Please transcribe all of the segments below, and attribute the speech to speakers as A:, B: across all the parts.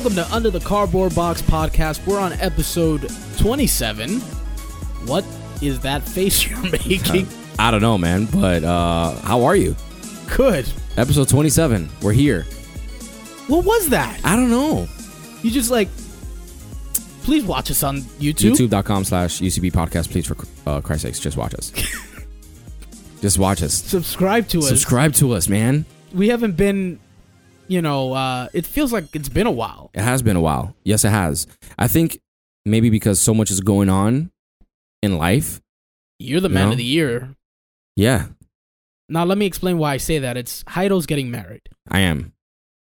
A: Welcome to Under the Cardboard Box podcast. We're on episode 27. What is that face you're making?
B: I don't know, man, but uh how are you?
A: Good.
B: Episode 27. We're here.
A: What was that?
B: I don't know.
A: You just like, please watch us on YouTube.
B: YouTube.com slash UCB podcast. Please, for uh, Christ's sakes, just watch us. just watch us.
A: Subscribe to us.
B: Subscribe to us, man.
A: We haven't been, you know, uh, it feels like it's been a while.
B: It has been a while. Yes, it has. I think maybe because so much is going on in life.
A: You're the man
B: No.
A: of the year.
B: Yeah,
A: Now, let me explain why I say that. It's Heidel's getting married,
B: I am.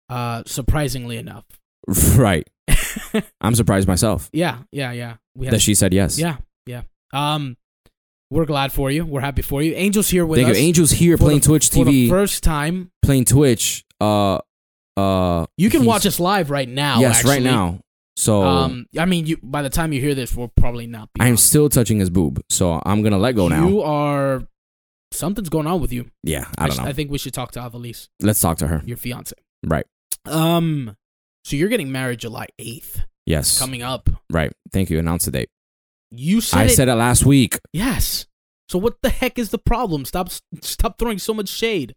A: uh, surprisingly enough.
B: Right. I'm surprised myself
A: Yeah, yeah, yeah. We
B: that she said yes.
A: Yeah, yeah. Um, we're glad for you. We're happy for you. Angel's here with
B: Thank
A: us
B: you. Angel's here playing
A: the-
B: Twitch
A: for the
B: TV,
A: first time.
B: playing Twitch. Uh, uh.
A: You can watch us live right now.
B: Yes,
A: actually.
B: right now. So
A: Um, I mean, you by the time you hear this, we'll probably not be.
B: I am
A: on.
B: still touching his boob, so I'm gonna let go now.
A: You are. Something's going on with you.
B: yeah, I don't
A: sh-
B: know.
A: I think we should talk to Avalise,
B: Let's talk to her.
A: your fiance.
B: Right.
A: Um, so you're getting married July eighth,
B: Yes.
A: coming up.
B: Right. Thank you. Announce the date.
A: You said
B: I
A: it.
B: said it last week.
A: yes. So what the heck is the problem? Stop, stop throwing so much shade.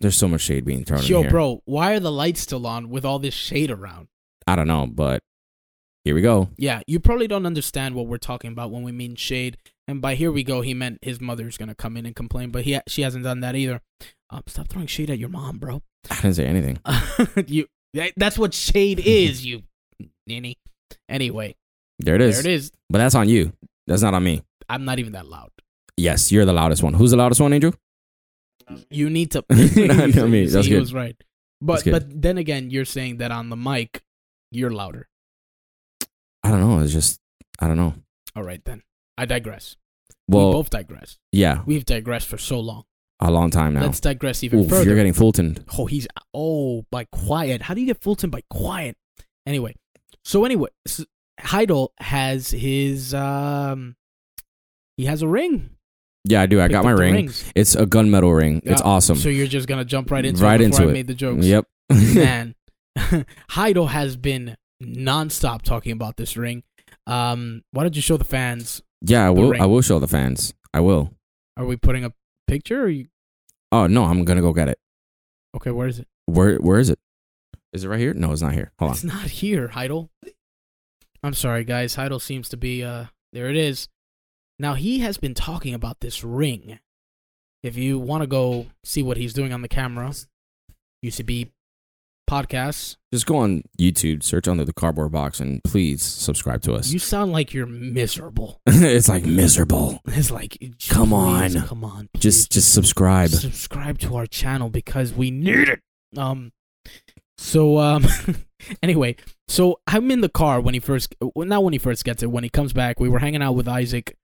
B: There's so much shade being thrown
A: Yo, bro, why are the lights still on with all this shade around?
B: I don't know, but here we go.
A: Yeah, you probably don't understand what we're talking about when we mean shade. And by here we go, he meant his mother's gonna come in and complain, but he she hasn't done that either. Um, stop throwing shade at your mom, bro.
B: I didn't say anything.
A: you that, that's what shade is, you ninny. Anyway,
B: There it is.
A: there it is.
B: But that's on you. That's not on me.
A: I'm not even that loud.
B: Yes, you're the loudest one. Who's the loudest one, Angel?
A: You need to.
B: Not me.
A: See,
B: That's
A: he
B: good.
A: was right. But but then again, you're saying that on the mic, you're louder.
B: I don't know. It's just I don't know.
A: All right then. I digress. we
B: Well,
A: both digress.
B: yeah,
A: We've digressed for so long.
B: a long time now.
A: Let's digress even
B: Oof,
A: further.
B: you're getting Fulton.
A: Oh, he's oh by quiet. How do you get Fulton by quiet? Anyway, so anyway, s Heidel has his um, he has a ring.
B: Yeah, I do. I got my ring.
A: rings.
B: It's a gunmetal ring. It's awesome.
A: So you're just gonna jump right into
B: Right
A: it before
B: into
A: I
B: it.
A: made the jokes.
B: Yep.
A: Man, Heidel has been nonstop talking about this ring. Um, why don't you show the fans?
B: yeah, I will. I will show the fans. I will.
A: Are we putting a picture? Or you,
B: Oh no, I'm gonna go get it.
A: okay, where is it?
B: Where Where is it? Is it right here? No, it's not here. Hold on.
A: It's not here, Heidel. I'm sorry, guys. Heidel seems to be uh there it is. Now he has been talking about this ring. If you want to go see what he's doing on the camera, UCB podcasts.
B: Just go on YouTube, search under the cardboard box, and please subscribe to us.
A: You sound like you're miserable.
B: it's like miserable.
A: It's like
B: Come
A: please,
B: on.
A: come on,
B: Just
A: please,
B: just subscribe.
A: subscribe to our channel because we need it. Um, so um, anyway, so I'm in the car when he first, well, not when he first gets it. When he comes back, we were hanging out with Isaac,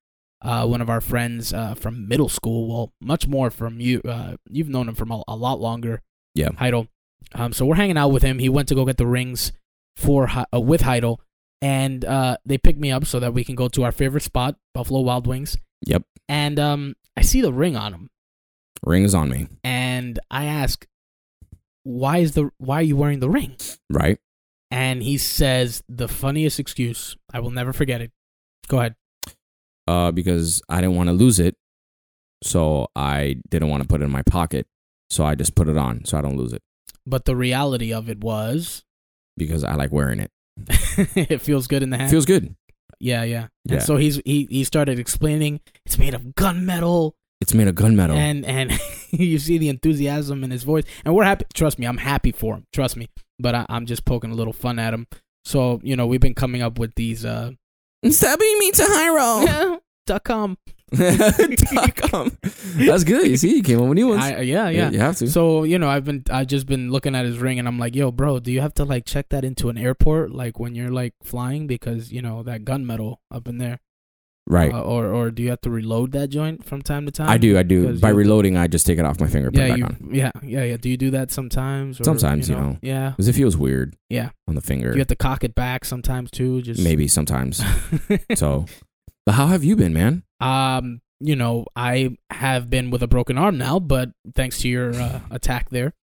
A: uh, one of our friends uh, from middle school. Well, much more from you. Uh, you've known him from a, a lot longer.
B: Yeah.
A: Heidel. Um, so we're hanging out with him. He went to go get the rings for uh, with Heidel, and uh, they picked me up so that we can go to our favorite spot, Buffalo Wild Wings.
B: Yep.
A: And um, I see the ring on him,
B: Ring is on me.
A: and I ask, "Why is the Why are you wearing the ring?"
B: Right.
A: And he says the funniest excuse. I will never forget it. Go ahead.
B: Uh, because I didn't want to lose it, so I didn't want to put it in my pocket. So I just put it on so I don't lose it
A: But the reality of it was,
B: because I like wearing it.
A: it feels good in the hand.
B: Feels good.
A: yeah, yeah.
B: Yeah.
A: And so he's he he started explaining it's made of gunmetal,
B: It's made of gunmetal.
A: and and you see the enthusiasm in his voice, and we're happy. Trust me, I'm happy for him. Trust me. But I, I'm just poking a little fun at him. So you know, we've been coming up with these uh
B: Stop me to Hyro.
A: dot com.
B: Dot com. That's good. You see, you came up with new ones.
A: I, uh, yeah, yeah.
B: You have to.
A: So you know, I've been I've just been looking at his ring, and I'm like, yo, bro, do you have to like check that into an airport, like when you're like flying, because you know that gunmetal up in there,
B: right.
A: uh, or or do you have to reload that joint from time to time?
B: I do. I do. By reloading, I just take it off my finger, put
A: Yeah,
B: it back
A: you,
B: on.
A: yeah, yeah, yeah. Do you do that sometimes? Or,
B: Sometimes, you know.
A: Yeah.
B: Because it feels weird
A: Yeah.
B: on the finger.
A: Do you have to cock it back sometimes too? Just
B: Maybe sometimes. so, but how have you been, man?
A: um, you know, I have been with a broken arm now, but thanks to your uh, attack there,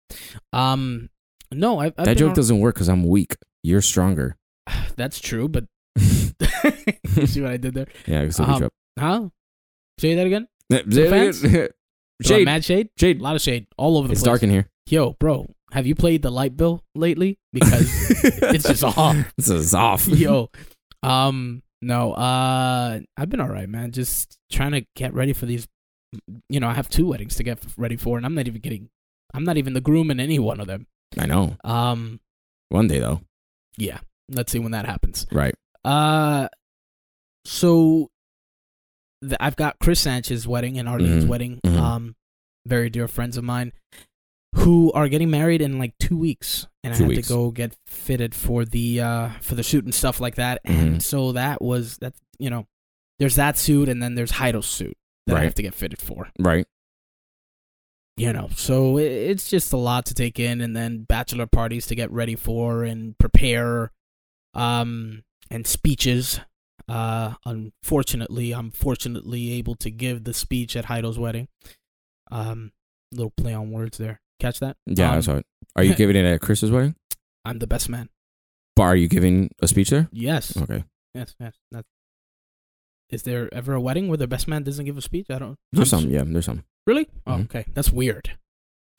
A: um, no, I,
B: that joke
A: al-
B: doesn't work because I'm weak. You're stronger.
A: That's true, but you see what I did there?
B: Yeah, it's a
A: Um,
B: good
A: Huh? Say that again. I
B: Shade.
A: mad shade?
B: Shade.
A: A lot of shade all over the
B: It's
A: place.
B: It's dark in here.
A: Yo, bro, have you played the light bill lately? Because it's just off.
B: This is off.
A: Yo, um, no, uh, I've been all right, man. Just trying to get ready for these. You know, I have two weddings to get ready for, and I'm not even getting. I'm not even the groom in any one of them.
B: I know.
A: Um,
B: One day though.
A: yeah. Let's see when that happens.
B: Right.
A: Uh, so th- I've got Chris Sanchez's wedding and Arlene's
B: Mhm.
A: wedding.
B: Mhm.
A: Um, very dear friends of mine who are getting married in like two weeks, and
B: Two
A: I had
B: weeks.
A: to go get fitted for the uh for the suit and stuff like that. And
B: Mhm.
A: so that was that. You know, there's that suit, and then there's Heidel's suit that I have to get fitted for.
B: Right.
A: You know, so it, it's just a lot to take in, and then bachelor parties to get ready for and prepare, um, and speeches. Uh, unfortunately, I'm fortunately able to give the speech at Heidel's wedding. Um, little play on words there. Catch that?
B: Yeah,
A: Um,
B: I saw it. Are you giving it at Chris's wedding?
A: I'm the best man.
B: But are you giving a speech there?
A: Yes,
B: Okay.
A: yes, yes. That, is there ever a wedding where the best man doesn't give a speech? I don't.
B: There's
A: I'm
B: some. Yeah, there's some.
A: Really? Oh,
B: Mhm.
A: okay. That's weird.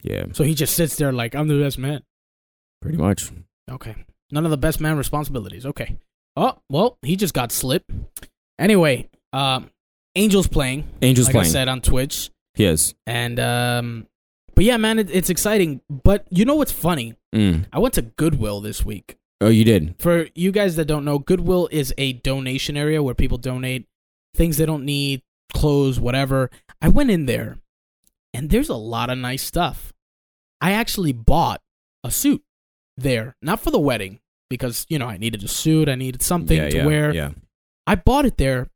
B: Yeah,
A: So he just sits there like I'm the best man.
B: pretty much.
A: Okay. None of the best man responsibilities. Okay. Oh, well, he just got slipped. Anyway, um Angel's playing.
B: Angel's
A: like I
B: playing.
A: said on Twitch.
B: He is.
A: And um but yeah, man, it, it's exciting. But you know what's funny?
B: Mm.
A: I went to Goodwill this week.
B: Oh, you did.
A: For you guys that don't know, Goodwill is a donation area where people donate things they don't need, clothes, whatever. I went in there and there's a lot of nice stuff. I actually bought a suit there, not for the wedding because, you know, I needed a suit, I needed something
B: yeah,
A: to
B: yeah,
A: wear.
B: Yeah.
A: I bought it there,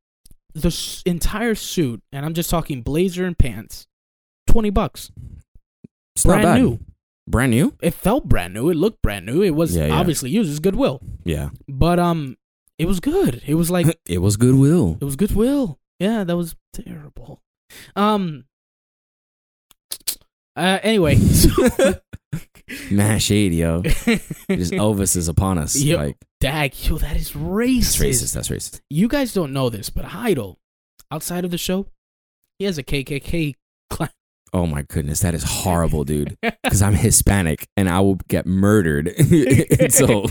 A: the s- entire suit, and I'm just talking blazer and pants, 20 bucks.
B: It's
A: brand
B: not bad.
A: new.
B: Brand new.
A: It felt brand new. It looked brand new. It was
B: Yeah, yeah.
A: obviously used. It's Goodwill.
B: Yeah.
A: But um it was good. It was like
B: it was goodwill.
A: it was Goodwill. Yeah, that was terrible. Um uh anyway, so
B: Man, shade, yo. Just Elvis is upon us.
A: Yo,
B: like
A: Dag, yo, that is
B: that's
A: racist.
B: racist. That's racist.
A: You guys don't know this, but Heidel, outside of the show, he has a KKK clan.
B: Oh my goodness, that is horrible, dude. Because I'm Hispanic and I will get murdered. so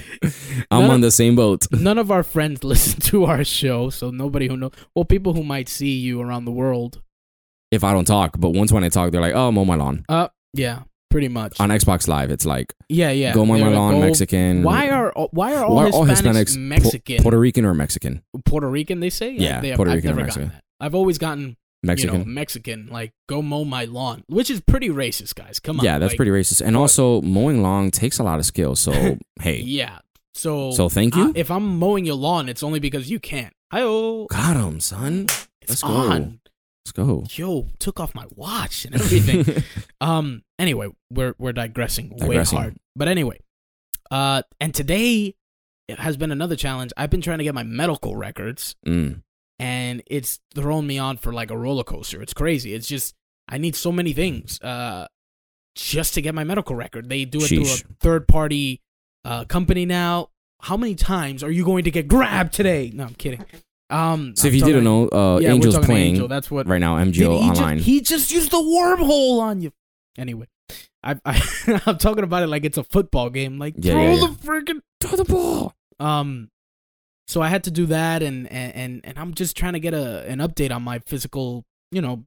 B: I'm
A: None
B: on the same boat.
A: None of our friends listen to our show, so nobody who know well, people who might see you around the world.
B: If I don't talk, but once when I talk, they're like, "Oh, mow my lawn."
A: Uh yeah, pretty much.
B: On Xbox Live, it's like,
A: yeah, yeah.
B: "Go mow my lawn,
A: "Go-
B: Mexican."
A: Why are uh, why are all,
B: why are all Hispanics Pu-
A: Mexican?
B: Puerto Rican or Mexican?
A: Puerto Rican, they say.
B: Yeah,
A: they
B: Puerto
A: I've
B: Rican or
A: never
B: Mexican.
A: gotten that. I've always gotten
B: Mexican.
A: you know Mexican, like go mow my lawn, which is pretty racist, guys. Come on,
B: yeah, that's
A: like,
B: pretty racist. And also, mowing lawn takes a lot of skill. So hey,
A: Yeah. So
B: so thank you.
A: I- if I'm mowing your lawn, it's only because you can't. Hi oh,
B: Got him, son. let's go.
A: on.
B: Let's go.
A: Yo, took off my watch and everything. um. Anyway, we're we're digressing, way hard. But anyway, uh, and today has been another challenge. I've been trying to get my medical records,
B: Mm.
A: and it's thrown me on for like a roller coaster. It's crazy. It's just I need so many things, uh, just to get my medical record. They do it
B: Sheesh.
A: through a third party uh company now. How many times are you going to get grabbed today? No, I'm kidding. Um,
B: So if
A: I'm
B: you didn't know, uh,
A: yeah,
B: Angel's playing
A: Angel. That's what
B: right now. MGO
A: he
B: online.
A: Just, he just used the wormhole on you. Anyway, I, I I'm talking about it like it's a football game. Like
B: Yeah,
A: throw
B: yeah,
A: the freaking
B: Throw the ball.
A: um. So I had to do that, and and and, and I'm just trying to get a an update on my physical, you know,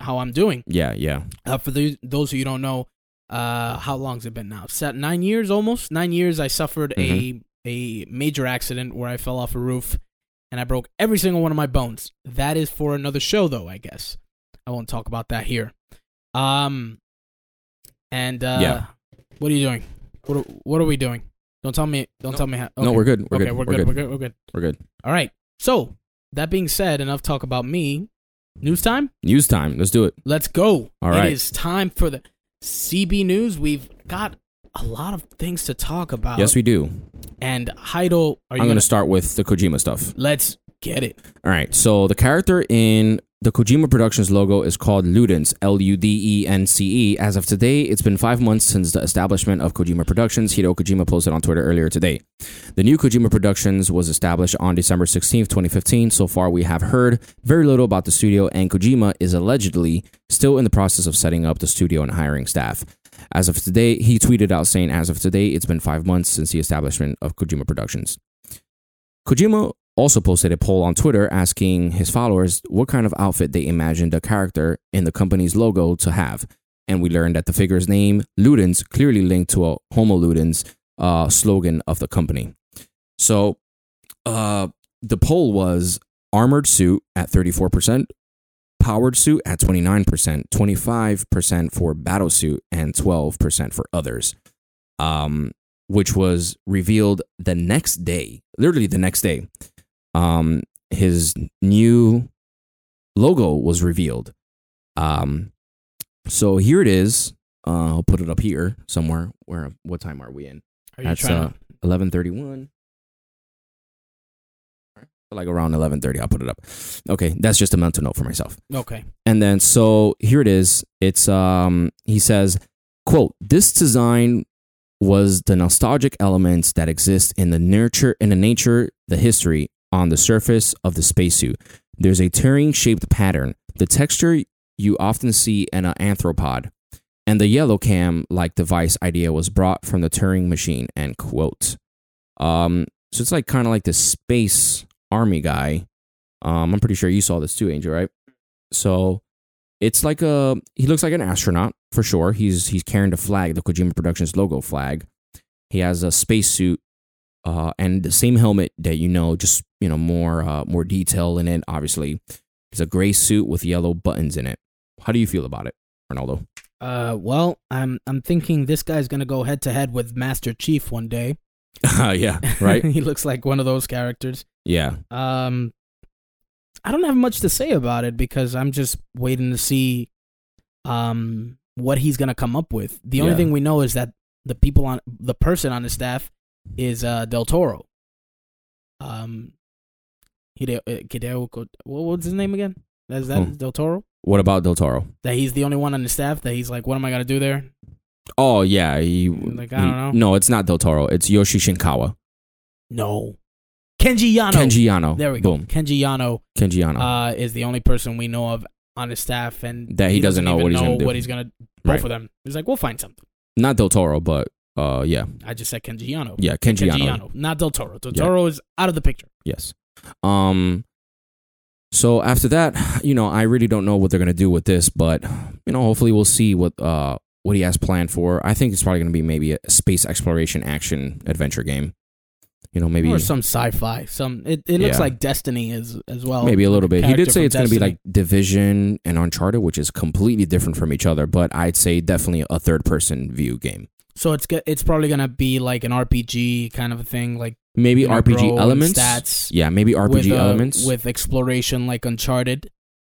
A: how I'm doing.
B: Yeah, yeah.
A: Uh, for the, those who you don't know, uh, how long's it been now? Set nine years almost. Nine years. I suffered
B: Mm-hmm.
A: a a major accident where I fell off a roof, and I broke every single one of my bones. That is for another show, though. I guess I won't talk about that here. Um, and uh,
B: Yeah.
A: what are you doing? What are, what are we doing? Don't tell me. Don't
B: No.
A: tell me how.
B: No, we're good. We're
A: okay,
B: good.
A: we're good. We're good. We're good.
B: We're good.
A: All right. So that being said, enough talk about me. News time.
B: News time. Let's do it.
A: Let's go.
B: All right.
A: It is time for the CB news. We've got a lot of things to talk about.
B: yes, we do.
A: and Heidel, are you
B: I'm
A: gonna,
B: going to start with the Kojima stuff.
A: Let's get it.
B: All right. So the character in the Kojima Productions logo is called Ludens, L U D E N C E. As of today, it's been five months since the establishment of Kojima Productions. Hideo Kojima posted on Twitter earlier today. The new Kojima Productions was established on December 16th, 2015. So far, we have heard very little about the studio, and Kojima is allegedly still in the process of setting up the studio and hiring staff. As of today, he tweeted out saying, As of today, it's been five months since the establishment of Kojima Productions. Kojima also posted a poll on Twitter asking his followers what kind of outfit they imagined the character in the company's logo to have. And we learned that the figure's name, Ludens, clearly linked to a Homo Ludens uh, slogan of the company. So uh, the poll was armored suit at 34%, powered suit at 29%, 25% for battle suit, and 12% for others, um, which was revealed the next day, literally the next day. Um, his new logo was revealed. Um, so here it is. Uh, I'll put it up here somewhere. Where? What time are we in?
A: Are
B: That's uh, 11:31. Like around eleven thirty, I'll put it up. Okay, that's just a mental note for myself.
A: Okay.
B: And then so here it is. It's um he says, quote, this design was the nostalgic elements that exist in the nurture in the nature, the history on the surface of the spacesuit. There's a tearing shaped pattern. The texture you often see in an anthropod. And the yellow cam like device idea was brought from the Turing machine, end quote. Um, so it's like kind of like the space army guy. Um, I'm pretty sure you saw this too, Angel, right? So it's like a he looks like an astronaut for sure. He's he's carrying the flag, the Kojima Productions logo flag. He has a spacesuit uh, and the same helmet that you know, just you know more uh, more detail in it. Obviously, it's a gray suit with yellow buttons in it. How do you feel about it, Ronaldo?
A: Uh, well, I'm I'm thinking this guy's gonna go head to head with Master Chief one day.
B: yeah, right.
A: he looks like one of those characters.
B: Yeah,
A: Um, I don't have much to say about it because I'm just waiting to see, um, what he's gonna come up with. The only
B: Yeah.
A: thing we know is that the people on the person on the staff is uh Del Toro. Um, Hideo, uh, Hideo, what was his name again? Is that
B: Hmm.
A: Del Toro?
B: What about Del Toro?
A: That he's the only one on the staff that he's like, what am I gonna do there?
B: Oh yeah, he,
A: Like, I don't know.
B: No, it's not Del Toro. It's Yoji Shinkawa.
A: No, Kenji Yano.
B: Kenji Yano.
A: There we go.
B: Boom.
A: Kenji Yano
B: Kenji Yano.
A: uh, is the only person we know of on his staff, and
B: That he doesn't know what he's gonna do.
A: what he's gonna both
B: Right.
A: of them. He's like, we'll find something.
B: not Del Toro, but uh, yeah,
A: I just said Kenji Yano.
B: yeah, Kenji,
A: Kenji
B: Yano.
A: Yano, not Del Toro. Del
B: Yeah.
A: Toro is out of the picture.
B: Yes. Um. So after that, you know, I really don't know what they're gonna do with this, but you know, hopefully we'll see what uh what he has planned for. I think it's probably gonna be maybe a space exploration action adventure game. You know, maybe
A: or some sci-fi. Some it, it looks
B: Yeah.
A: like Destiny as as well.
B: maybe a little bit. He did say it's gonna be like Division and Uncharted, which is completely different from each other. But I'd say definitely a third person view game.
A: So it's it's probably gonna be like an RPG kind of a thing, like
B: Maybe
A: you know,
B: RPG elements.
A: stats.
B: Yeah, maybe RPG
A: with, uh,
B: elements
A: with exploration like Uncharted,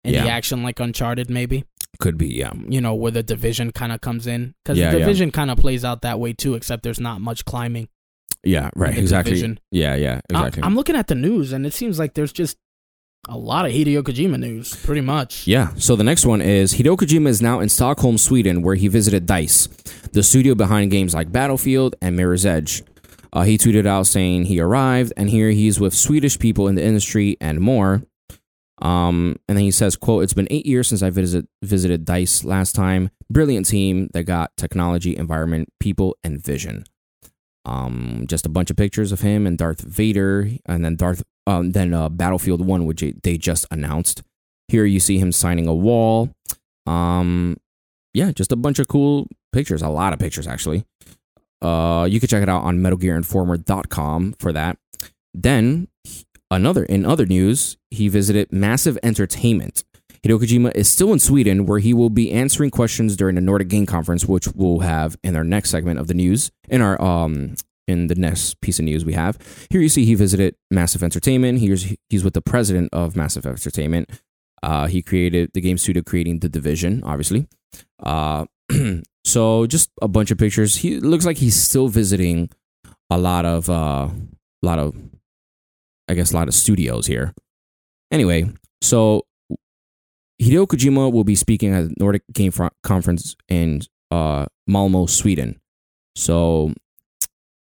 A: and the
B: Yeah.
A: action like Uncharted. Maybe
B: could be. Yeah,
A: you know where the division kind of comes in because
B: Yeah,
A: the division kind of plays out that way too, except there's not much climbing.
B: Yeah, right. Exactly.
A: Division.
B: Yeah, yeah, exactly.
A: I'm looking at the news, and it seems like there's just a lot of Hideo Kojima news, pretty much.
B: Yeah. So the next one is Hideo Kojima is now in Stockholm, Sweden, where he visited Dice, the studio behind games like Battlefield and Mirror's Edge. Uh, he tweeted out saying he arrived, and here he's with Swedish people in the industry and more. Um, and then he says, "quote It's been eight years since I visited visited Dice last time. Brilliant team that got technology, environment, people, and vision. Um, just a bunch of pictures of him and Darth Vader, and then Darth, um, then uh, Battlefield One, which they just announced. Here you see him signing a wall. Um, yeah, just a bunch of cool pictures, a lot of pictures actually. Uh, you can check it out on MetalGearInformer.com for that. Then another in other news, he visited Massive Entertainment. Hideo Kojima is still in Sweden, where he will be answering questions during the Nordic Game Conference, which we'll have in our next segment of the news. In our um, in the next piece of news we have here, you see he visited Massive Entertainment. Here's he's with the president of Massive Entertainment. Uh, he created the game studio, creating the Division, obviously. Uh, so just a bunch of pictures. He looks like he's still visiting a lot of uh, a lot of I guess a lot of studios here. Anyway, so Hideo Kojima will be speaking at the Nordic Game Conference in uh, Malmo, Sweden. So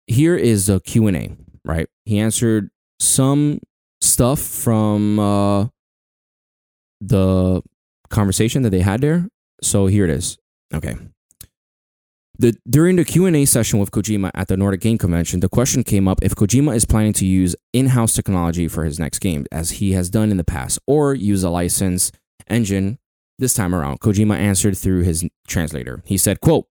B: here is the Q and A. Right, he answered some stuff from uh, the conversation that they had there. So here it is. Okay. The, during the Q&A session with Kojima at the Nordic Game Convention, the question came up if Kojima is planning to use in-house technology for his next game, as he has done in the past, or use a license engine this time around. Kojima answered through his translator. He said, quote,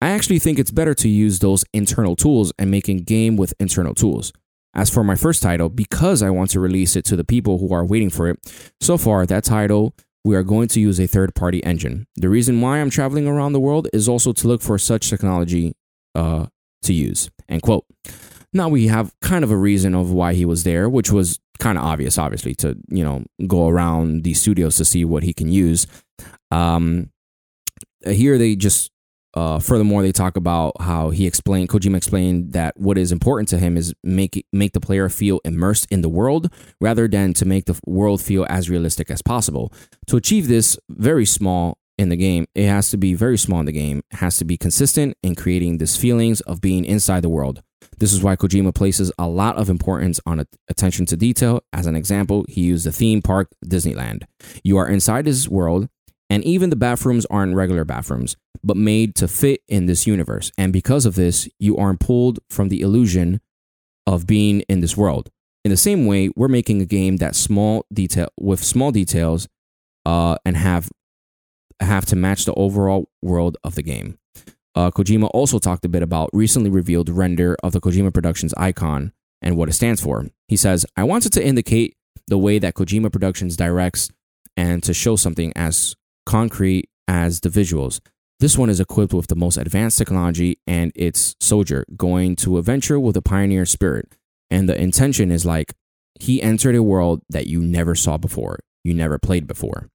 B: I actually think it's better to use those internal tools and making game with internal tools. As for my first title, because I want to release it to the people who are waiting for it, so far that title we are going to use a third party engine. The reason why I'm traveling around the world is also to look for such technology uh, to use. End quote. Now we have kind of a reason of why he was there, which was kind of obvious, obviously, to you know go around these studios to see what he can use. Um, here they just uh, furthermore, they talk about how he explained, Kojima explained that what is important to him is make make the player feel immersed in the world rather than to make the world feel as realistic as possible. To achieve this, very small in the game, it has to be very small in the game. It has to be consistent in creating this feelings of being inside the world. This is why Kojima places a lot of importance on attention to detail. As an example, he used the theme park Disneyland. You are inside his world, and even the bathrooms aren't regular bathrooms but made to fit in this universe. And because of this, you aren't pulled from the illusion of being in this world. In the same way, we're making a game that small detail with small details uh, and have have to match the overall world of the game. Uh, Kojima also talked a bit about recently revealed render of the Kojima Productions icon and what it stands for. He says, I wanted to indicate the way that Kojima Productions directs and to show something as concrete as the visuals. This one is equipped with the most advanced technology and its soldier going to a venture with a pioneer spirit. And the intention is like he entered a world that you never saw before, you never played before.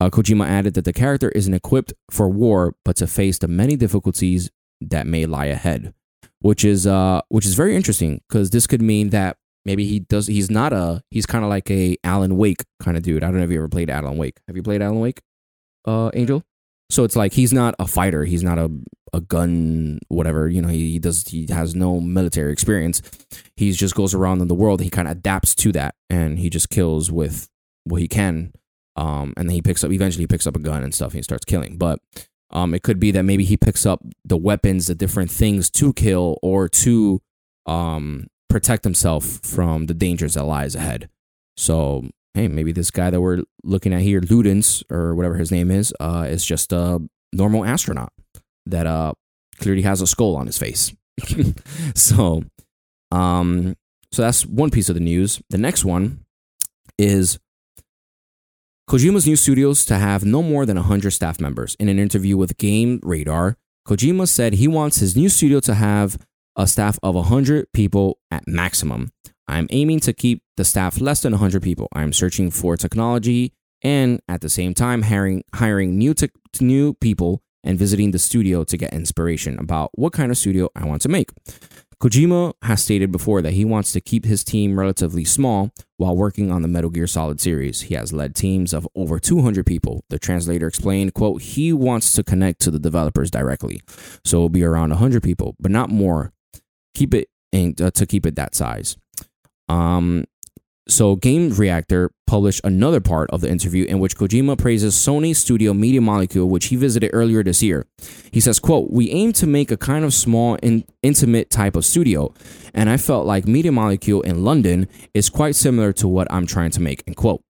B: Uh, Kojima added that the character isn't equipped for war, but to face the many difficulties that may lie ahead, which is uh, which is very interesting because this could mean that maybe he does. He's not a. He's kind of like a Alan Wake kind of dude. I don't know if you ever played Alan Wake. Have you played Alan Wake, uh, Angel? So it's like he's not a fighter. He's not a a gun whatever. You know, he, he does he has no military experience. He just goes around in the world. He kind of adapts to that, and he just kills with what he can. Um, and then he picks up eventually he picks up a gun and stuff. and he starts killing. But um, it could be that maybe he picks up the weapons, the different things to kill or to um protect himself from the dangers that lies ahead. So hey, maybe this guy that we're looking at here, Ludens or whatever his name is, uh, is just a normal astronaut that uh clearly has a skull on his face. so, um, so that's one piece of the news. The next one is Kojima's new studios to have no more than 100 staff members. In an interview with Game Radar, Kojima said he wants his new studio to have a staff of 100 people at maximum. I'm aiming to keep the staff less than 100 people. I'm searching for technology and at the same time hiring hiring new te- new people and visiting the studio to get inspiration about what kind of studio I want to make. Kojima has stated before that he wants to keep his team relatively small while working on the Metal Gear Solid series. He has led teams of over 200 people. The translator explained, quote, he wants to connect to the developers directly. So it'll be around 100 people, but not more. Keep it in, uh, to keep it that size. Um, so Game Reactor published another part of the interview in which Kojima praises Sony studio Media Molecule, which he visited earlier this year. He says, quote, We aim to make a kind of small and intimate type of studio, and I felt like Media Molecule in London is quite similar to what I'm trying to make, end quote.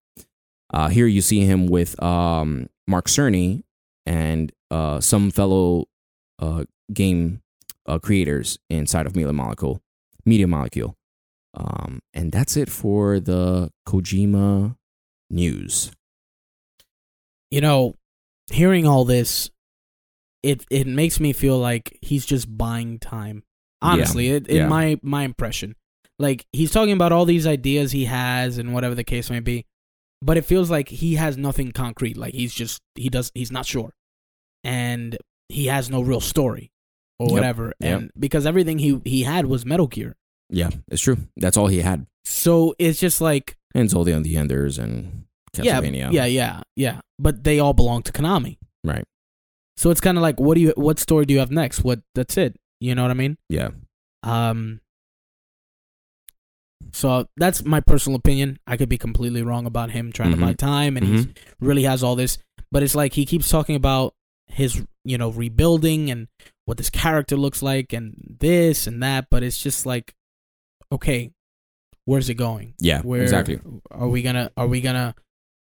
B: Uh, here you see him with um, Mark Cerny and uh, some fellow uh, game uh, creators inside of Media Molecule. Media Molecule. Um, and that's it for the Kojima news.
A: You know, hearing all this, it it makes me feel like he's just buying time. Honestly, yeah. it, in yeah. my my impression, like he's talking about all these ideas he has and whatever the case may be, but it feels like he has nothing concrete. Like he's just he does he's not sure, and he has no real story or yep. whatever. And because everything he he had was Metal Gear,
B: yeah, it's true. That's all he had.
A: So it's just like
B: and all the the enders and Castlevania.
A: Yeah, yeah, yeah, yeah. But they all belong to Konami.
B: Right.
A: So it's kind of like, what do you, what story do you have next? What? That's it. You know what I mean?
B: Yeah.
A: Um. So that's my personal opinion. I could be completely wrong about him trying to buy
B: Mhm.
A: time, and
B: Mm-hmm.
A: really has all this. But it's like he keeps talking about his, you know, rebuilding and what this character looks like, and this and that. But it's just like, okay, where's it going?
B: Yeah.
A: Where
B: Exactly.
A: are we gonna? Are we gonna?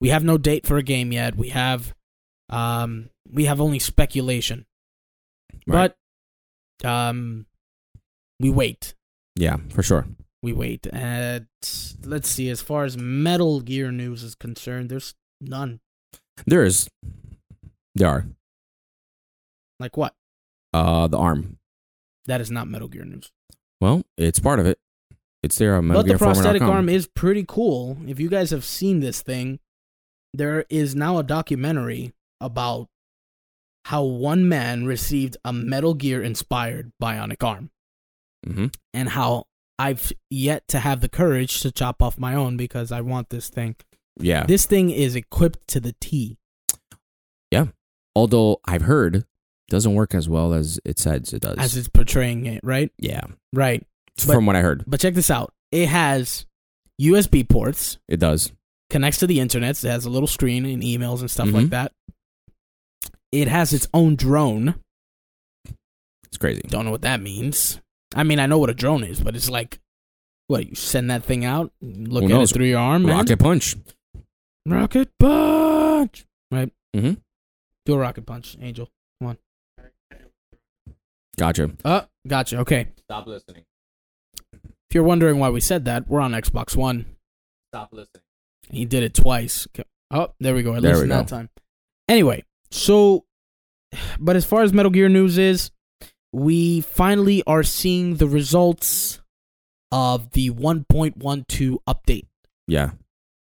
A: We have no date for a game yet. We have, um, we have only speculation.
B: Right.
A: But, um, we wait.
B: Yeah, for sure.
A: We wait. And let's see. As far as Metal Gear news is concerned, there's none.
B: There is. There are.
A: Like what?
B: Uh, the arm.
A: That is not Metal Gear news.
B: Well, it's part of it. It's there on
A: but the prosthetic arm is pretty cool. If you guys have seen this thing, there is now a documentary about how one man received a Metal Gear inspired bionic arm
B: hmm
A: and how I've yet to have the courage to chop off my own because I want this thing.
B: Yeah.
A: This thing is equipped to the T. Yeah.
B: Although I've heard it doesn't work as well as it says it does.
A: as it's portraying it, right?
B: yeah.
A: Right. But-
B: From what I heard,
A: But check this out. It has USB ports,
B: it does.
A: connects to the internet. It has a little screen and emails and stuff
B: Mhm.
A: like that. It has its own drone.
B: It's crazy.
A: Don't know what that means. I mean, I know what a drone is, but it's like, what you send that thing out, look
B: Who
A: at
B: knows?
A: it through your arm, man.
B: Rocket punch.
A: rocket punch. Right.
B: Mm-hmm.
A: Do a rocket punch, Angel. Come on.
B: Gotcha.
A: Oh, gotcha. Okay.
B: Stop listening.
A: If you're wondering why we said that, we're on Xbox One.
B: Stop listening.
A: He did it twice. Oh, there we go. I
B: There we
A: listened that time. Anyway, so, but as far as Metal Gear news is, we finally are seeing the results of the 1.12 update,
B: Yeah.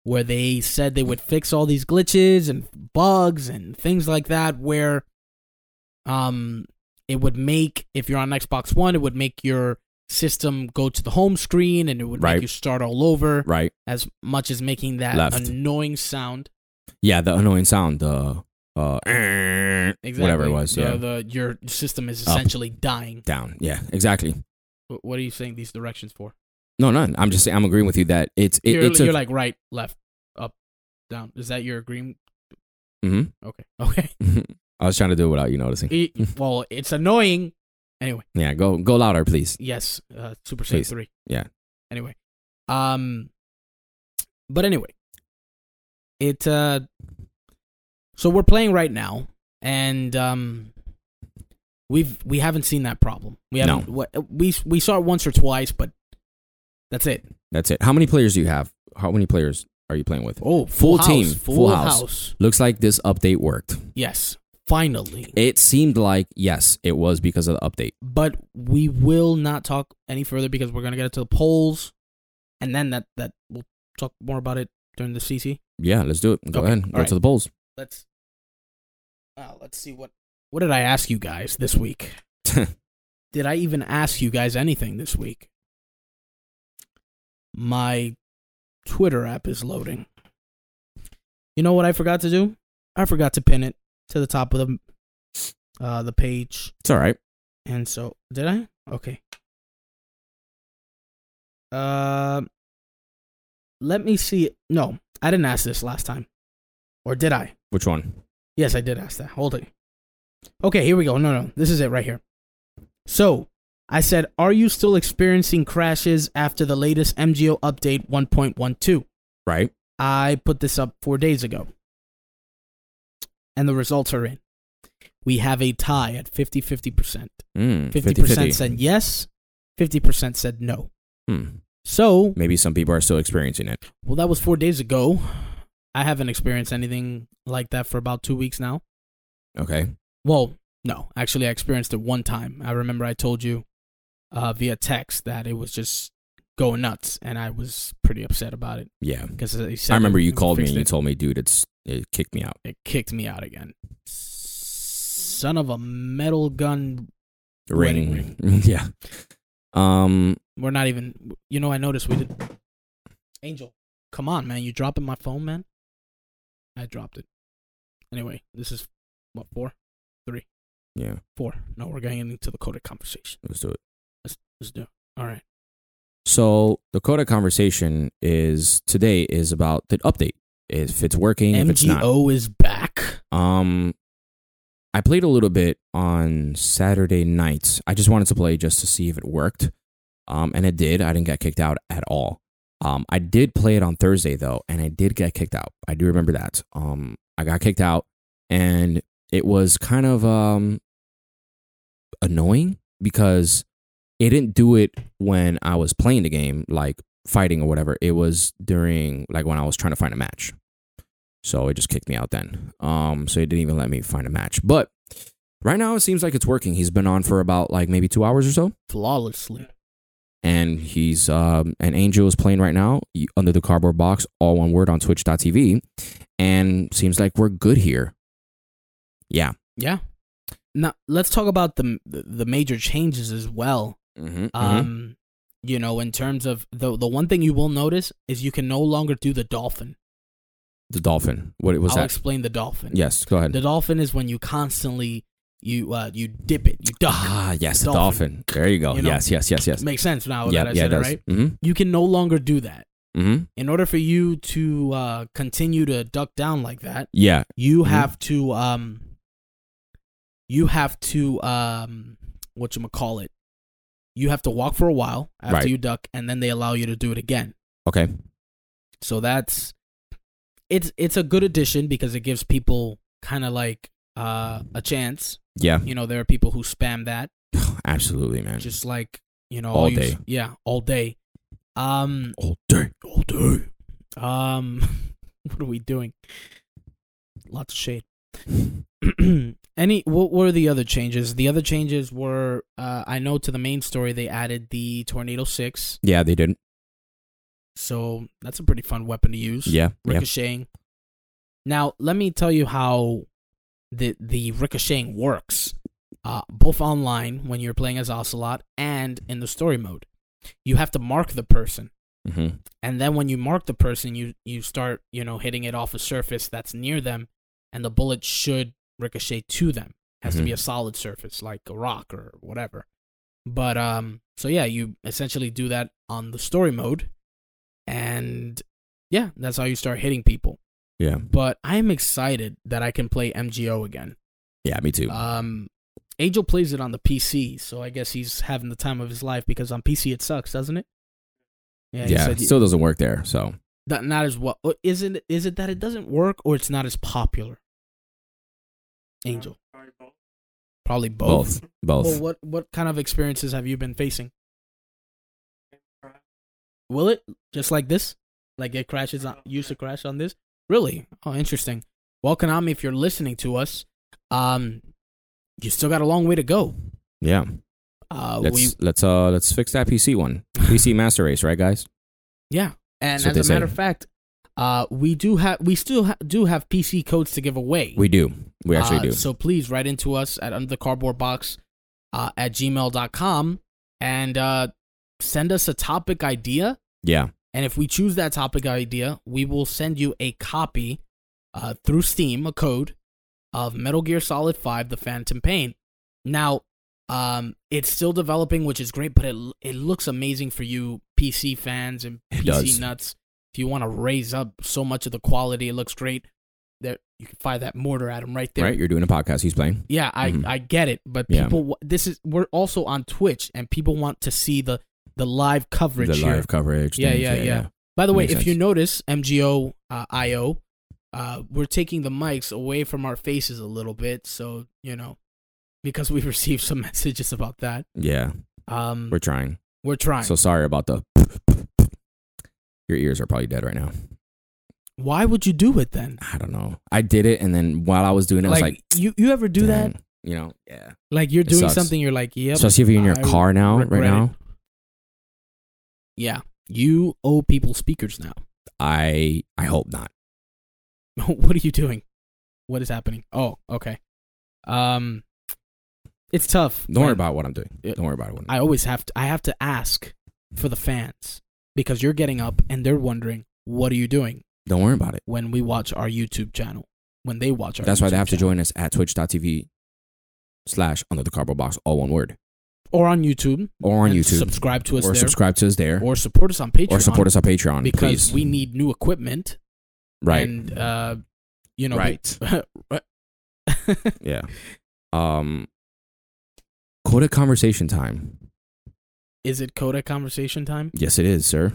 A: where they said they would fix all these glitches and bugs and things like that, where, um, it would make if you're on Xbox One, it would make your system go to the home screen and it would
B: Right.
A: make you start all over
B: Right.
A: as much as making that
B: Left.
A: annoying sound.
B: Yeah. The annoying sound. The uh,
A: Exactly.
B: whatever it was.
A: The,
B: yeah.
A: the your system is
B: Up.
A: essentially dying.
B: Down. Yeah. Exactly.
A: What are you saying these directions for?
B: No, none. I'm just saying. I'm agreeing with you that it's it,
A: you're,
B: it's
A: you're like right, left, up, down. Is that your agreement?
B: Mm Mhm.
A: Okay. Okay.
B: I was trying to do it without you noticing.
A: E- well, it's annoying. Anyway,
B: Yeah. Go go louder, please.
A: yes. Uh, Super Saiyan three.
B: Yeah.
A: Anyway, um, but anyway, it uh, so we're playing right now, and um, we've we haven't seen that problem. We haven't. What, we we saw it once or twice, but that's it.
B: That's it. How many players do you have? How many players are you playing with?
A: Oh,
B: Full
A: house,
B: team,
A: full,
B: full
A: house.
B: house. Looks like this update worked.
A: Yes, finally.
B: It seemed like yes, it was because of the update.
A: but we will not talk any further because we're gonna get to the polls, and then that that we'll talk more about it during the CC.
B: Yeah, let's do it. Go
A: Okay,
B: ahead. Go
A: right.
B: to the polls.
A: Let's. Uh, let's see what what did I ask you guys this week? Did I even ask you guys anything this week? My Twitter app is loading. You know what I forgot to do? I forgot to pin it to the top of the uh the page.
B: It's all right.
A: And so, did I? Okay. Uh, let me see. No, I didn't ask this last time. Or did I?
B: Which one?
A: Yes, I did ask that. Hold it. Okay, here we go. No, no. This is it right here. So, I said, Are you still experiencing crashes after the latest MGO update 1.12?
B: Right.
A: I put this up four days ago. And the results are in. We have a tie at 50 50%.
B: Mm,
A: 50%
B: 50-50.
A: said yes, 50% said no.
B: Hmm.
A: So,
B: Maybe some people are still experiencing it.
A: well, that was four days ago. I haven't experienced anything like that for about two weeks now.
B: Okay.
A: Well, no, actually, I experienced it one time. I remember I told you uh, via text that it was just going nuts, and I was pretty upset about it
B: Yeah.
A: because I
B: remember you called me and you told me, dude, it's it kicked me out.
A: it kicked me out again. Son of a metal gun.
B: Ring.
A: Wedding
B: yeah. Um.
A: We're not even. You know, I noticed we did. Angel, come on, man! You dropping my phone, man? I dropped it. Anyway, this is what four, Three.
B: Yeah,
A: four. No, we're getting into the coded conversation.
B: let's do it.
A: Let's let's do. It. All right.
B: So the coded conversation is today is about the update. If it's working, if it's not.
A: MGO is back.
B: Um, I played a little bit on Saturday nights. I just wanted to play just to see if it worked. Um, and it did. I didn't get kicked out at all. Um, I did play it on Thursday though, and I did get kicked out. I do remember that. Um, I got kicked out, and it was kind of um annoying because it didn't do it when I was playing the game, like fighting or whatever. It was during like when I was trying to find a match. So it just kicked me out then. Um, so it didn't even let me find a match. But right now it seems like it's working. He's been on for about like maybe two hours or so,
A: Flawlessly.
B: and he's um, and Angel is playing right now under the cardboard box, all one word on Twitch.tv, and seems like we're good here. Yeah.
A: Yeah. Now let's talk about the the major changes as well.
B: Mm-hmm,
A: Um, you know, in terms of the the one thing you will notice is you can no longer do the dolphin.
B: The dolphin. What it was
A: I'll
B: that?
A: explain the dolphin.
B: Yes. Go ahead.
A: The dolphin is when you constantly you uh you dip it, you duck.
B: ah, yes, the
A: dolphin.
B: dolphin. There you go.
A: You know,
B: yes, yes, yes, yes.
A: Makes sense now
B: Yeah,
A: that I
B: yeah,
A: said
B: it
A: it, right?
B: Mm-hmm.
A: You can no longer do that.
B: Mm-hmm.
A: In order for you to uh continue to duck down like that,
B: Yeah.
A: you
B: Mhm.
A: have to um you have to um what you call it you have to walk for a while after
B: Right.
A: you duck and then they allow you to do it again
B: Okay.
A: so that's it's it's a good addition because it gives people kind of like uh a chance
B: Yeah.
A: you know there are people who spam that
B: Absolutely, man.
A: just like you know
B: All
A: you-
B: day.
A: yeah all day um
B: all day.
A: all day um what are we doing lots of shade any what were the other changes the other changes were uh i know to the main story they added the tornado 6
B: Yeah, they didn't.
A: so that's a pretty fun weapon to use
B: Yeah. Yeah.
A: ricocheting now let me tell you how the the ricocheting works uh both online when you're playing as ocelot and in the story mode you have to mark the person
B: Mm-hmm.
A: and then when you mark the person you you start you know hitting it off a surface that's near them and the bullet should ricochet to them has to be
B: Mhm.
A: a solid surface like a rock or whatever but um so yeah you essentially do that on the story mode and yeah that's how you start hitting people
B: Yeah.
A: but i am excited that i can play mgo again
B: Yeah. Me too.
A: um angel plays it on the pc so i guess he's having the time of his life because on pc it sucks doesn't it yeah,
B: yeah. It still doesn't work there. So
A: that not as well. uh, Isn't is it that it doesn't work or it's not as popular? Angel, probably both.
B: both. Both.
A: Well, what what kind of experiences have you been facing? Will it just like this? Like it crashes on used to crash on this? Really? Oh, interesting. Well, Konami, if you're listening to us, um, you still got a long way to go.
B: yeah.
A: Uh,
B: Let's
A: we
B: let's uh let's fix that PC one. PC Master Race, right, guys?
A: yeah, and
B: That's
A: as a matter
B: say.
A: of fact, uh, we do have we still ha- do have PC codes to give away.
B: We do. We actually
A: Uh,
B: do.
A: So please write into us at under the cardboard box uh, at gmail.com and uh, send us a topic idea.
B: yeah.
A: And if we choose that topic idea, we will send you a copy uh, through Steam, a code of Metal Gear Solid 5 The Phantom Pain. Now, um, it's still developing, which is great, but it, it looks amazing for you PC fans and PC nuts. If you want to raise up so much of the quality, it looks great. There, you can fire that mortar at him right there.
B: Right. You're doing a podcast. He's playing.
A: Yeah, I
B: Mhm.
A: I get it, but people wa- this is we're also on Twitch and people want to see the the live coverage
B: the
A: here.
B: live coverage.
A: Yeah,
B: things,
A: yeah, yeah. By the way, if you notice MGO uh, IO, uh, we're taking the mics away from our faces a little bit, so you know, because we've received some messages about that.
B: Yeah.
A: Um,
B: We're trying.
A: we're trying.
B: So sorry about the. Your ears are probably dead right now.
A: Why would you do it then?
B: I don't know. I did it, and then while I was doing it, I was
A: Like,
B: like,
A: you you ever do that?
B: You know, yeah.
A: Like you're
B: It
A: doing
B: sucks.
A: something, you're like, yep.
B: Especially if you're in your
A: I
B: car now, right
A: it.
B: now.
A: Yeah, you owe people speakers now.
B: I I hope not.
A: what are you doing? What is happening? Oh, okay. Um, it's tough.
B: Don't worry about what I'm doing. Don't worry about it.
A: I always have to. I have to ask for the fans because you're getting up and they're wondering, "What are you doing?"
B: Don't worry about it.
A: when we watch our YouTube channel. When they watch our
B: That's why they
A: YouTube
B: have to
A: channel.
B: join us at twitch.tv slash under the cardboard box, all one word.
A: or on YouTube
B: Or on YouTube.
A: Subscribe to us
B: or
A: there
B: subscribe to us there.
A: or support us on Patreon
B: Or support us on Patreon.
A: because
B: please.
A: we need new equipment
B: right.
A: and uh you know
B: right. yeah. Um Coda conversation time.
A: Is it Coda conversation time?
B: Yes, it is, sir.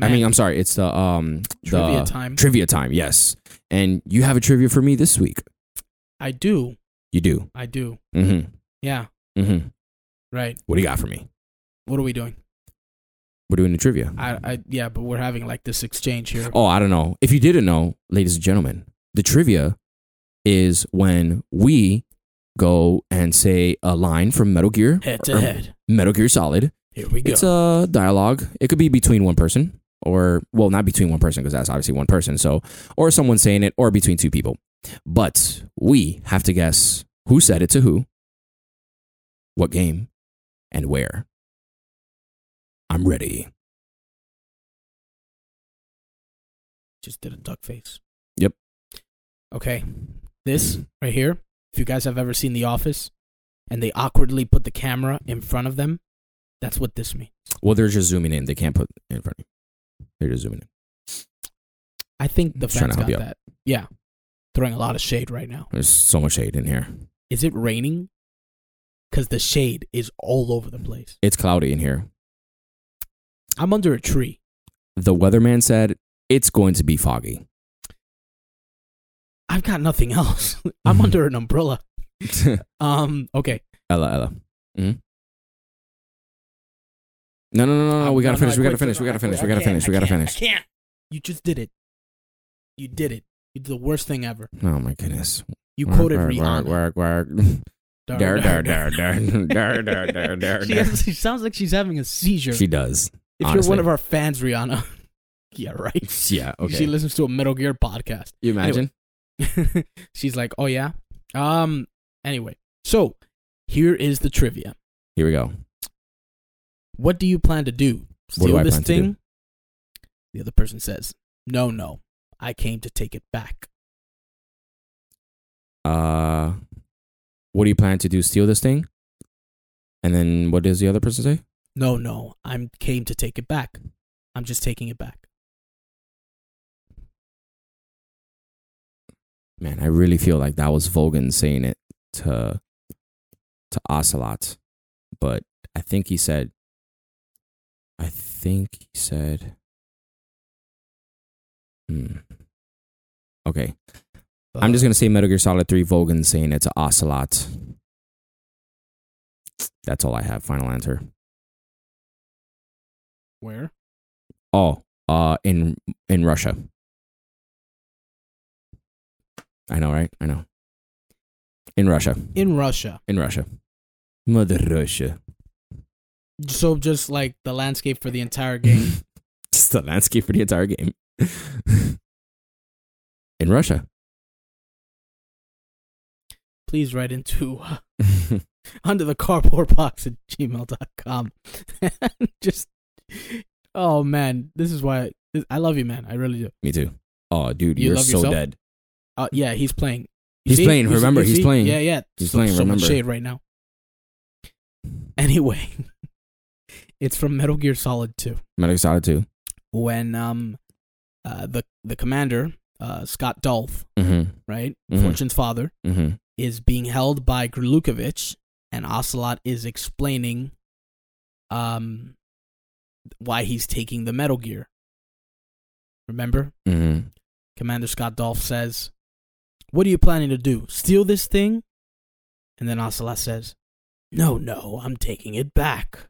B: I mean, I'm sorry. It's the um
A: trivia
B: the
A: time.
B: trivia time. Yes, and you have a trivia for me this week.
A: I do.
B: You do.
A: I do.
B: Mm-hmm.
A: Yeah.
B: Mm-hmm.
A: Right.
B: What do you got for me?
A: What are we doing?
B: We're doing the trivia.
A: I, I yeah, but we're having like this exchange here.
B: Oh, I don't know. If you didn't know, ladies and gentlemen, the trivia is when we go and say a line from Metal Gear,
A: Head to head.
B: Metal Gear Solid.
A: Here we go.
B: It's a dialogue. It could be between one person, or well, not between one person because that's obviously one person. So, or someone saying it, or between two people. But we have to guess who said it to who, what game, and where. I'm ready.
A: Just did a duck face.
B: Yep.
A: Okay. This right here, if you guys have ever seen The Office and they awkwardly put the camera in front of them, that's what this means.
B: Well, they're just zooming in. They can't put in front of you. They're just zooming in.
A: I think the fans got that. Yeah. Throwing a lot of shade right now.
B: There's so much shade in here.
A: Is it raining? Because the shade is all over the place.
B: It's cloudy in here.
A: I'm under a tree.
B: The weatherman said it's going to be foggy.
A: I've got nothing else. I'm under an umbrella. Um, okay.
B: Ella, Ella. Mhm. No, no, no, no, no. We gotta finish. We gotta finish. We gotta finish. We gotta finish. We gotta finish.
A: I can't. You just did it. You did it. You did the worst thing ever.
B: Oh my goodness.
A: You quoted Rihanna.
B: Work, work, work.
A: Dar,
B: Dar,
A: dar,
B: dar, dar,
A: dar.
B: dar, dar, dar,
A: She, has, she sounds like she's having a seizure.
B: She does.
A: if
B: honestly.
A: you're one of our fans, Rihanna, yeah, right.
B: Yeah. Okay.
A: She listens to a Metal Gear podcast.
B: you imagine?
A: she's like, "Oh yeah." Um. Anyway, so here is the trivia.
B: Here we go.
A: What do you plan to do?
B: What do
A: Steal this
B: plan to do?
A: thing? The other person says, "No, no. I came to take it back."
B: Uh, what do you plan to do? Steal this thing? And then what does the other person say?
A: No, no. I'm came to take it back. I'm just taking it back.
B: Man, I really feel like that was Volgin saying it to to Ocelot, but I think he said. I think he said. Hmm. Okay, I'm just gonna say Metal Gear Solid Three. Volgin saying it's to Ocelot. That's all I have. Final answer.
A: Where?
B: Oh, uh, in in Russia. I know, right? I know. In Russia.
A: In Russia.
B: In Russia. Mother Russia.
A: So just like the landscape for the entire game.
B: Just the landscape for the entire game. in Russia.
A: Please write into uh, under the cardboard box at gmail.com. just oh man, this is why I love you, man. I really do.
B: Me too. Oh, dude,
A: You
B: are so
A: yourself?
B: dead.
A: Uh, yeah, he's playing. You
B: He's
A: see?
B: playing. Remember, he's
A: see?
B: playing.
A: Yeah, yeah.
B: He's
A: so,
B: playing,
A: So much
B: remember.
A: shade right now. Anyway, it's from Metal Gear Solid 2.
B: Metal Gear Solid 2.
A: When um, uh, the the commander uh, Scott Dolph,
B: Mm-hmm.
A: right,
B: Mhm.
A: Fortune's father,
B: Mm-hmm.
A: is being held by Gurlukovich, and Ocelot is explaining um why he's taking the Metal Gear. Remember?
B: Mm-hmm.
A: Commander Scott Dolph says, What are you planning to do? Steal this thing? And then Ocelot says, No, no, I'm taking it back.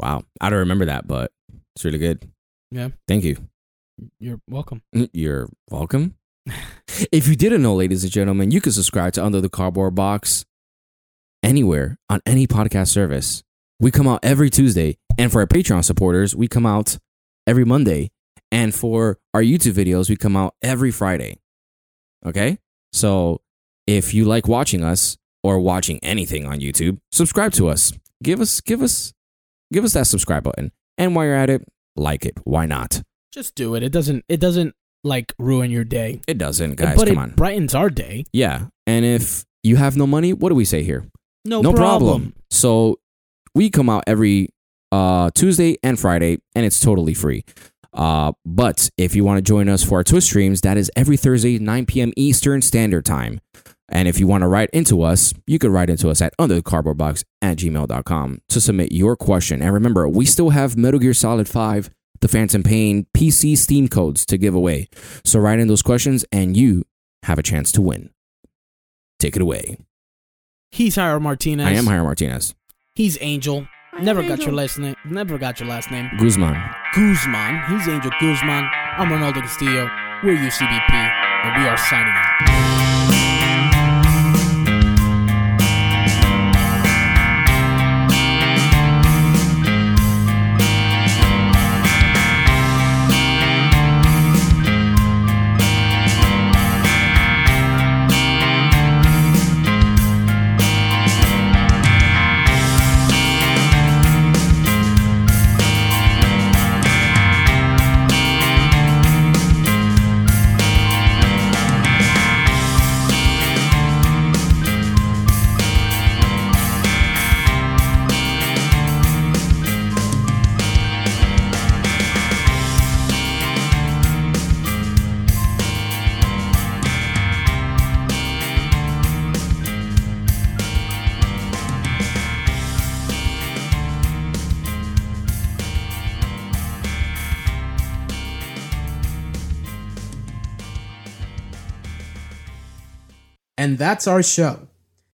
B: Wow. I don't remember that, but it's really good.
A: Yeah.
B: Thank you.
A: You're welcome.
B: You're welcome. if you didn't know, ladies and gentlemen, you can subscribe to Under the Cardboard Box anywhere on any podcast service. We come out every Tuesday. And for our Patreon supporters, we come out every Monday. And for our YouTube videos, we come out every Friday. Okay? So if you like watching us or watching anything on YouTube, subscribe to us. Give us give us give us that subscribe button. And while you're at it, like it. Why not?
A: Just do it. It doesn't it doesn't like ruin your day.
B: It doesn't, guys.
A: but
B: come
A: it
B: on.
A: brightens our day.
B: Yeah. And if you have no money, what do we say here?
A: No,
B: no
A: problem.
B: problem. So we come out every uh, Tuesday and Friday, and it's totally free. Uh, but if you want to join us for our Twitch streams, that is every Thursday, 9 p.m. Eastern Standard Time. And if you want to write into us, you can write into us at underthecardboardbox at gmail.com to submit your question. And remember, we still have Metal Gear Solid 5, The Phantom Pain, PC Steam codes to give away. So write in those questions and you have a chance to win. Take it away.
A: He's Jairo Martinez.
B: I am Jairo Martinez.
A: He's Angel. Never got your last name. Never got your last name.
B: Guzman.
A: Guzman. He's Angel Guzman. I'm Ronaldo Castillo. We're UCBP, and we are signing out.
C: That's our show.